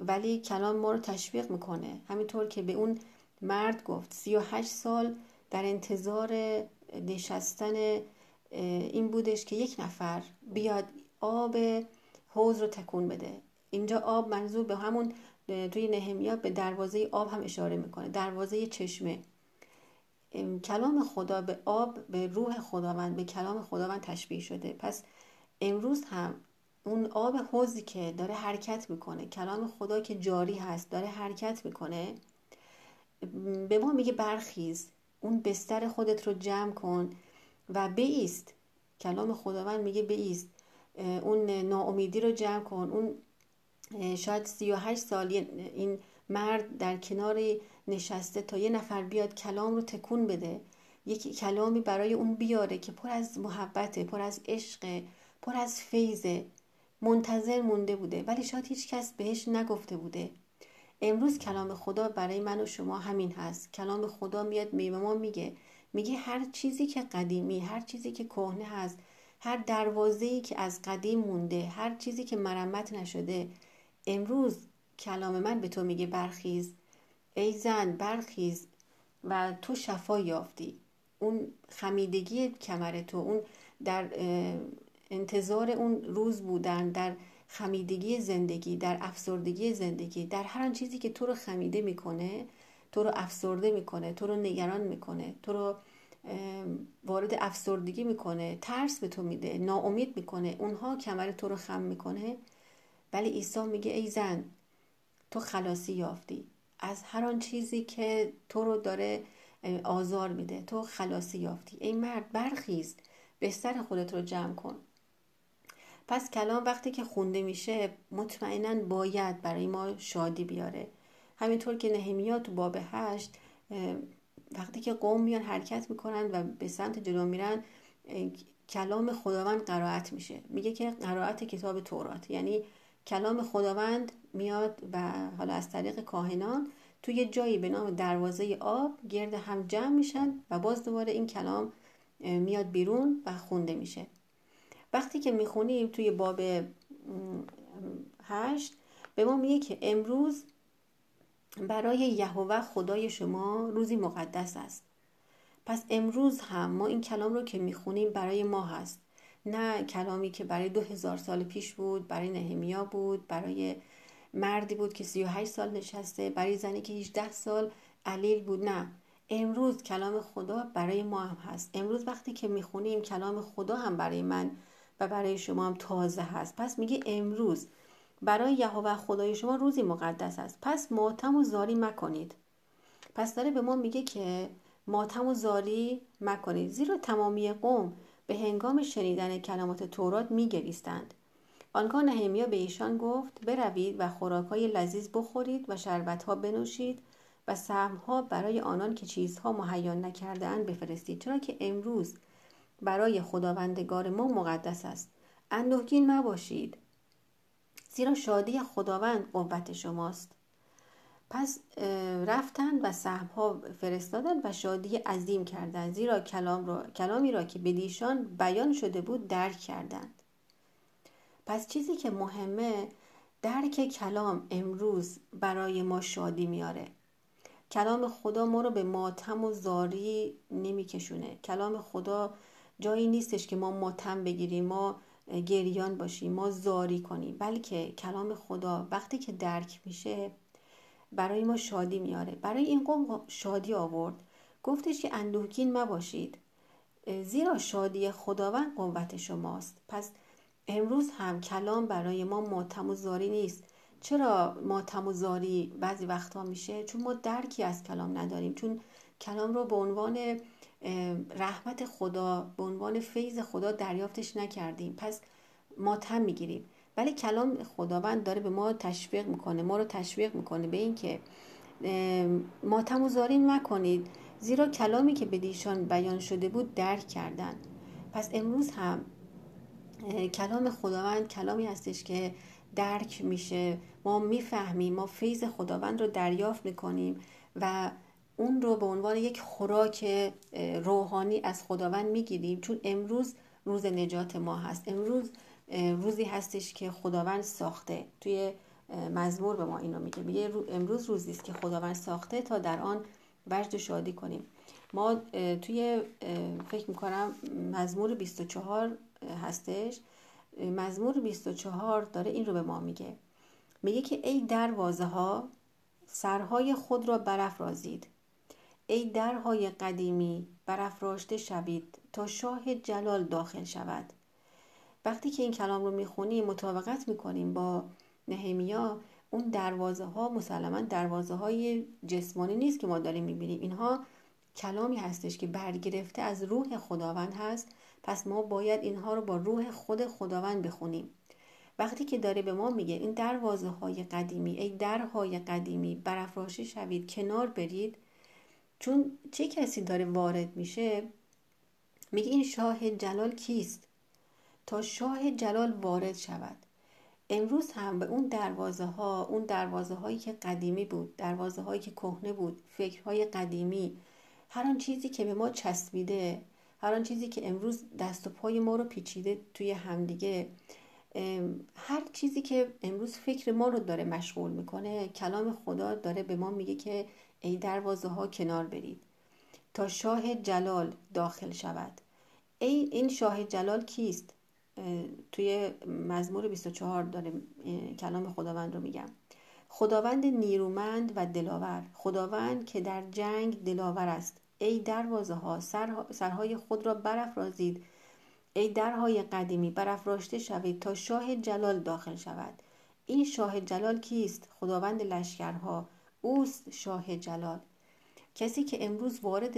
ولی کلام ما رو تشویق می‌کنه. همینطور که به اون مرد گفت سی و هشت سال در انتظار نشستن این بودش که یک نفر بیاد آب حوز رو تکون بده. اینجا آب منظور به همون توی نهمیا به دروازه آب هم اشاره می‌کنه. دروازه چشمه. کلام خدا به آب به روح خداوند به کلام خداوند تشبیه شده. پس امروز هم اون آب حوزی که داره حرکت می‌کنه کلام خدا که جاری هست داره حرکت می‌کنه به ما میگه برخیز. اون بستر خودت رو جمع کن و بیست. کلام خداوند میگه بیست. اون ناامیدی رو جمع کن. اون شاید سی و هشت سال این مرد در کنار نشسته تا یه نفر بیاد کلام رو تکون بده. یک کلامی برای اون بیاره که پر از محبته پر از عشق پر از فیضه. منتظر مونده بوده ولی شاید هیچ کس بهش نگفته بوده. امروز کلام خدا برای من و شما همین هست. کلام خدا میاد به ما میگه. میگه هر چیزی که قدیمی هر چیزی که کهنه هست هر دروازه‌ای که از قدیم مونده هر چیزی که مرمت نشده امروز کلام من به تو میگه برخیز. ای زن برخیز و تو شفا یافتی. اون خمیدگی کمر تو اون در انتظار اون روز بودن در خمیدگی زندگی در افسردگی زندگی در هر چیزی که تو رو خمیده می‌کنه تو رو افسرده می‌کنه تو رو نگران می‌کنه تو رو وارد افسردگی می‌کنه ترس به تو میده ناامید می‌کنه اونها کمر تو رو خم می‌کنه. ولی عیسی میگه ای زن تو خلاصی یافتی. از هر آن چیزی که تو رو داره آزار میده تو خلاصی یافتی. ای مرد برخیز بستر خودت رو جمع کن. پس کلام وقتی که خونده میشه مطمئنا باید برای ما شادی بیاره. همینطور که نهمیا تو باب هشت وقتی که قوم میان حرکت می‌کنن و به سمت جلو میرن کلام خداوند قرائت میشه. میگه که قرائت کتاب تورات. یعنی کلام خداوند میاد و حالا از طریق کاهنان توی جایی به نام دروازه آب گرد هم جمع میشن و باز دوباره این کلام میاد بیرون و خونده میشه. وقتی که می‌خونیم توی باب هشت به ما میگه که امروز برای یهوه خدای شما روزی مقدس است. پس امروز هم ما این کلام رو که می‌خونیم برای ما هست. نه کلامی که برای دو هزار سال پیش بود برای نهمیا بود برای مردی بود که 38 سال نشسته برای زنی که 18 سال علیل بود. نه امروز کلام خدا برای ما هم هست. امروز وقتی که می‌خونیم کلام خدا هم برای من و برای شما هم تازه هست. پس میگه امروز برای یهوه خدای شما روزی مقدس است. پس ماتم و زاری مکنید. پس داره به ما میگه که ماتم و زاری مکنید. زیرا تمامی قوم به هنگام شنیدن کلمات تورات میگریستند. آنگاه نهمیا به ایشان گفت بروید و خوراکهای لذیذ بخورید و شربتها بنوشید و سهمها برای آنان که چیزها مهیا نکردهاند بفرستید. چرا که امروز برای خداوندگار ما مقدس است. اندوهگین مباشید. زیرا شادی خداوند قوت شماست. پس رفتند و سهمها فرستادند و شادی عظیم کردند زیرا کلام را، کلامی را که به دیشان بیان شده بود درک کردند. پس چیزی که مهمه درک کلام امروز برای ما شادی میاره. کلام خدا ما رو به ماتم و زاری نمیکشونه. کلام خدا جایی نیستش که ما ماتم بگیریم. ما گریان باشیم ما زاری کنیم. بلکه کلام خدا وقتی که درک میشه برای ما شادی میاره. برای این قوم شادی آورد. گفتش که اندوهگین مباشید. زیرا شادی خداوند قوت شماست. پس امروز هم کلام برای ما ماتم و زاری نیست. چرا ماتم و زاری بعضی وقتها میشه؟ چون ما درکی از کلام نداریم. چون کلام رو به عنوان رحمت خدا به عنوان فیض خدا دریافتش نکردیم. پس ماتم می‌گیریم. ولی کلام خداوند داره به ما تشویق می‌کنه ما رو تشویق می‌کنه به اینکه ماتم و زاری نکنید. زیرا کلامی که به دیشان بیان شده بود درک کردن. پس امروز هم کلام خداوند کلامی هستش که درک میشه. ما می‌فهمیم ما فیض خداوند رو دریافت می‌کنیم و اون رو به عنوان یک خوراک روحانی از خداوند می‌گیریم. چون امروز روز نجات ما هست. امروز روزی هستش که خداوند ساخته. توی مزمور به ما اینو میگه. میگه امروز روزی است که خداوند ساخته تا در آن وجد شادی کنیم. ما توی فکر می‌کنم مزمور 24 هستش. مزمور 24 داره این رو به ما میگه. میگه که ای دروازه ها سرهای خود را برافرازید. ای درهای قدیمی برافراشته شوید تا شاه جلال داخل شود. وقتی که این کلام رو می‌خونیم مطابقت می‌کنیم با نهمیا. اون دروازه ها مسلما دروازه های جسمانی نیست که ما داریم می‌بینیم. اینها کلامی هستش که برگرفته از روح خداوند هست. پس ما باید اینها رو با روح خود خداوند بخونیم. وقتی که داره به ما میگه این دروازه های قدیمی ای درهای قدیمی برافراشته شوید کنار برید. چون چه کسی داره وارد میشه؟ میگه این شاه جلال کیست؟ تا شاه جلال وارد شود. امروز هم به اون دروازه ها اون دروازه هایی که قدیمی بود دروازه هایی که کهنه بود فکرهای قدیمی هر آن چیزی که به ما چسبیده هر آن چیزی که امروز دست و پای ما رو پیچیده توی همدیگه هر چیزی که امروز فکر ما رو داره مشغول می‌کنه کلام خدا داره به ما میگه که ای دروازه ها کنار برید تا شاه جلال داخل شود. ای این شاه جلال کیست؟ توی مزمور 24 داره کلام خداوند رو میگم. خداوند نیرومند و دلاور. خداوند که در جنگ دلاور است. ای دروازه ها سرهای خود را برافرازید. ای درهای قدیمی برافراشته شوید تا شاه جلال داخل شود. این شاه جلال کیست؟ خداوند لشکرها. اوست شاه جلال. کسی که امروز وارد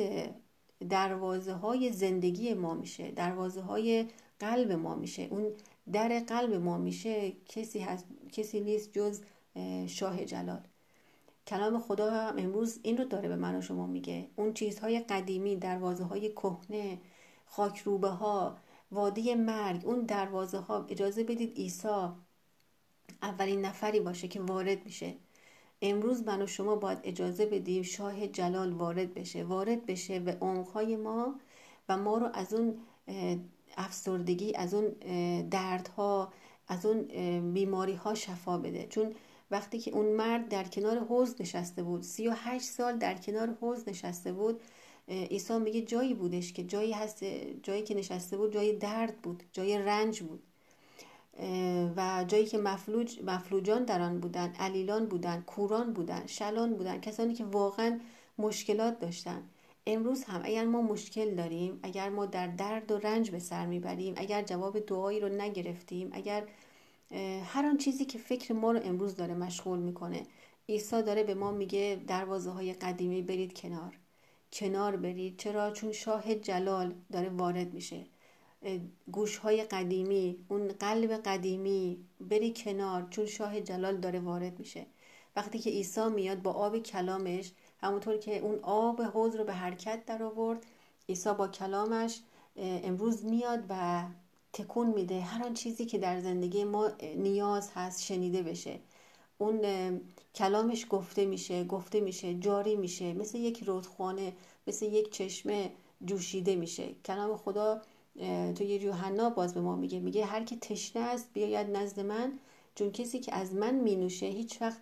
دروازه های زندگی ما میشه دروازه های قلب ما میشه اون در قلب ما میشه کسی, هست، کسی نیست جز شاه جلال. کلام خدا هم امروز این رو داره به من و شما میگه. اون چیزهای قدیمی دروازه های کهنه خاکروبه ها وادی مرگ اون دروازه ها اجازه بدید عیسی اولین نفری باشه که وارد میشه. امروز من و شما باید اجازه بدیم شاه جلال وارد بشه. وارد بشه به عمقهای ما و ما رو از اون افسردگی از اون دردها از اون بیماری ها شفا بده. چون وقتی که اون مرد در کنار حوز نشسته بود سی و هشت سال در کنار حوز نشسته بود عیسی میگه جایی بودش که جایی هست جایی که نشسته بود جای درد بود جای رنج بود. و جایی که مفلوج مفلوجان در آن بودن علیلان بودن کوران بودن شلان بودن کسانی که واقعا مشکلات داشتن امروز هم اگر ما مشکل داریم اگر ما در درد و رنج به سر می‌بریم اگر جواب دعایی رو نگرفتیم اگر هر آن چیزی که فکر ما رو امروز داره مشغول می‌کنه عیسی داره به ما میگه دروازه های قدیمی برید کنار. کنار برید چرا؟ چون شاه جلال داره وارد میشه. گوش های قدیمی اون قلب قدیمی بری کنار چون شاه جلال داره وارد میشه. وقتی که عیسی میاد با آب کلامش همونطور که اون آب حوض رو به حرکت در آورد عیسی با کلامش امروز میاد و تکون میده. هر آن چیزی که در زندگی ما نیاز هست شنیده بشه. اون کلامش گفته میشه گفته میشه جاری میشه. مثل یک رودخانه مثل یک چشمه جوشیده میشه. کلام خدا تو یه یوحنا باز به ما میگه. میگه هر کی تشنه است بیاید نزد من چون کسی که از من مینوشه هیچ وقت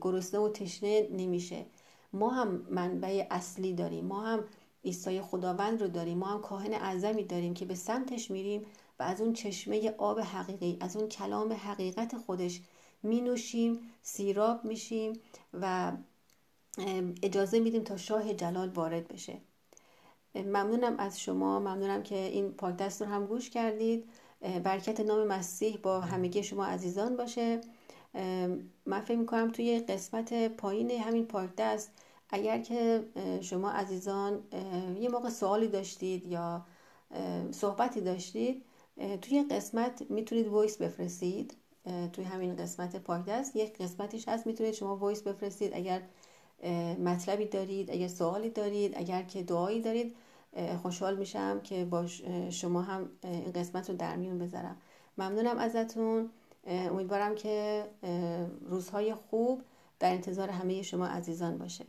گرسنه و تشنه نمیشه. ما هم منبع اصلی داریم. ما هم عیسی خداوند رو داریم. ما هم کاهن اعظمی داریم که به سمتش میریم و از اون چشمه آب حقیقی از اون کلام حقیقت خودش می نوشیم سیراب میشیم و اجازه میدیم تا شاه جلال وارد بشه. ممنونم از شما. ممنونم که این پاکدست رو هم گوش کردید. برکت نام مسیح با همگی شما عزیزان باشه. من فکر می‌کنم توی قسمت پایین همین پاکدست اگر که شما عزیزان یه موقع سوالی داشتید یا صحبتی داشتید توی قسمت می‌تونید voice بفرستید. توی همین قسمت پادکست یک قسمتیش هست می‌تونید شما voice بفرستید. اگر مطلبی دارید اگر سوالی دارید اگر که دعایی دارید خوشحال میشم که با شما هم این قسمت رو در میون بذارم. ممنونم ازتون. امیدوارم که روزهای خوب در انتظار همه شما عزیزان باشه.